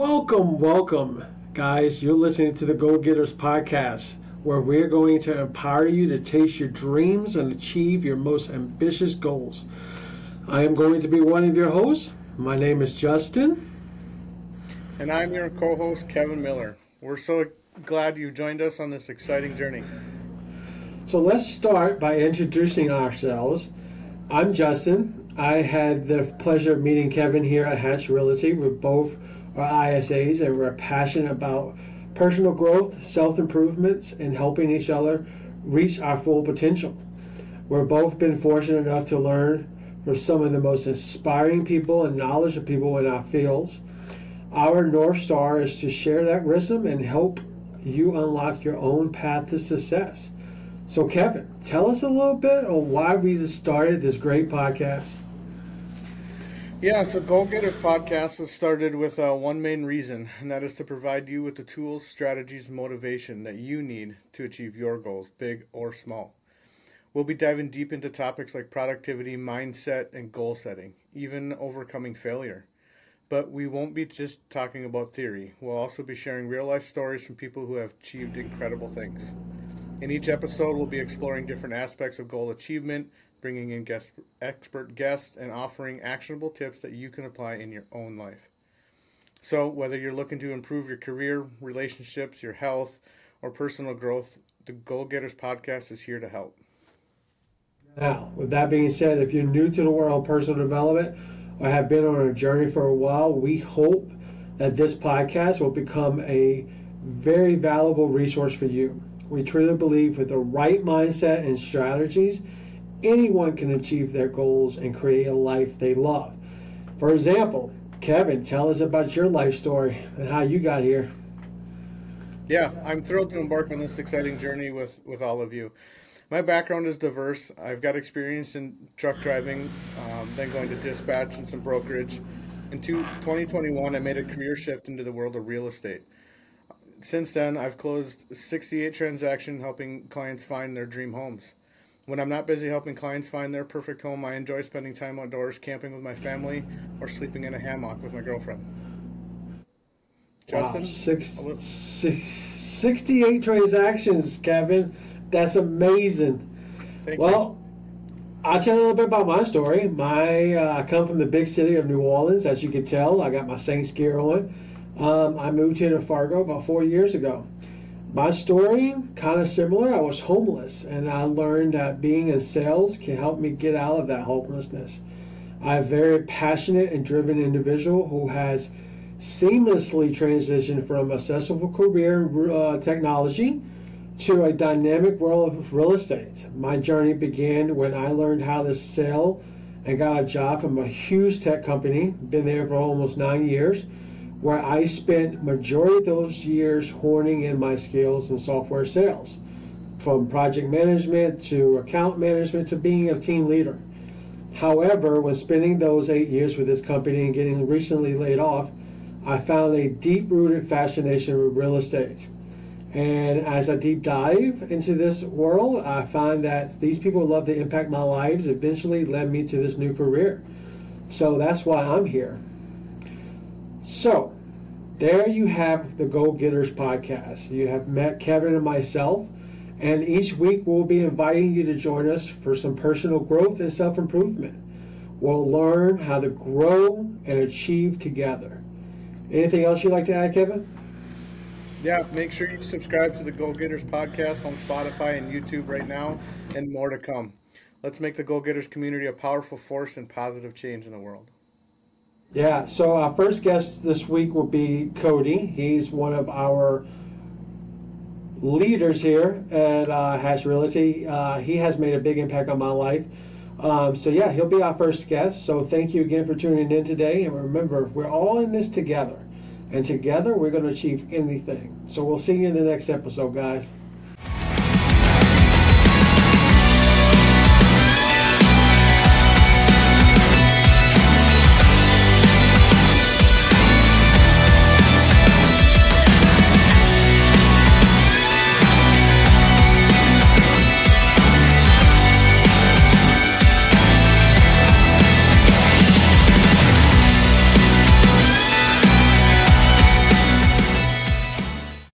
Welcome, welcome, guys. You're listening to the Goal Getters podcast, where we're going to empower you to chase your dreams and achieve your most ambitious goals. I am going to be one of your hosts. My name is Justin. And I'm your co host, Kevan Miller. We're so glad you joined us on this exciting journey. So let's start by introducing ourselves. I'm Justin. I had the pleasure of meeting Kevan here at Hatch Realty. We're both are ISAs and we're passionate about personal growth, self improvements, and helping each other reach our full potential. We've both been fortunate enough to learn from some of the most inspiring people and knowledgeable people in our fields. Our North Star is to share that wisdom and help you unlock your own path to success. So, Kevan, tell us a little bit on why we started this great podcast. Yeah, so Goal Getters podcast was started with uh, one main reason, and that is to provide you with the tools, strategies, motivation that you need to achieve your goals, big or small. We'll be diving deep into topics like productivity, mindset, and goal setting, even overcoming failure. But we won't be just talking about theory. We'll also be sharing real life stories from people who have achieved incredible things. In each episode, we'll be exploring different aspects of goal achievement, bringing in guest, expert guests, and offering actionable tips that you can apply in your own life. So, whether you're looking to improve your career, relationships, your health, or personal growth, the Goal Getters podcast is here to help. Now, with that being said, if you're new to the world of personal development or have been on a journey for a while, we hope that this podcast will become a very valuable resource for you. We truly believe with the right mindset and strategies, anyone can achieve their goals and create a life they love. For example, Kevan, tell us about your life story and how you got here. Yeah, I'm thrilled to embark on this exciting journey with, with all of you. My background is diverse. I've got experience in truck driving, um, then going to dispatch and some brokerage. In 2021, I made a career shift into the world of real estate. Since then, I've closed 68 transactions helping clients find their dream homes. When I'm not busy helping clients find their perfect home, I enjoy spending time outdoors, camping with my family, or sleeping in a hammock with my girlfriend. Justin? Wow, six, six, 68 transactions, Kevan. That's amazing. Thank well, you. I'll tell you a little bit about my story. My uh, I come from the big city of New Orleans, as you can tell. I got my Saints gear on. Um, I moved here to Fargo about four years ago. My story, kind of similar. I was homeless, and I learned that being in sales can help me get out of that hopelessness. I'm a very passionate and driven individual who has seamlessly transitioned from a successful career in uh, technology to a dynamic world of real estate. My journey began when I learned how to sell and got a job from a huge tech company. Been there for almost nine years where I spent majority of those years honing in my skills in software sales, from project management to account management to being a team leader. However, when spending those eight years with this company and getting recently laid off, I found a deep-rooted fascination with real estate. And as I deep dive into this world, I find that these people love to impact my lives eventually led me to this new career. So that's why I'm here. So, there you have the Goal Getters podcast. You have met Kevan and myself, and each week we'll be inviting you to join us for some personal growth and self improvement. We'll learn how to grow and achieve together. Anything else you'd like to add, Kevin? Yeah, make sure you subscribe to the Goal Getters podcast on Spotify and YouTube right now, and more to come. Let's make the Goal Getters community a powerful force and positive change in the world. Yeah, so our first guest this week will be Cody. He's one of our leaders here at uh, Hatch Realty. Uh, he has made a big impact on my life. Um, so, yeah, he'll be our first guest. So, thank you again for tuning in today. And remember, we're all in this together. And together, we're going to achieve anything. So, we'll see you in the next episode, guys.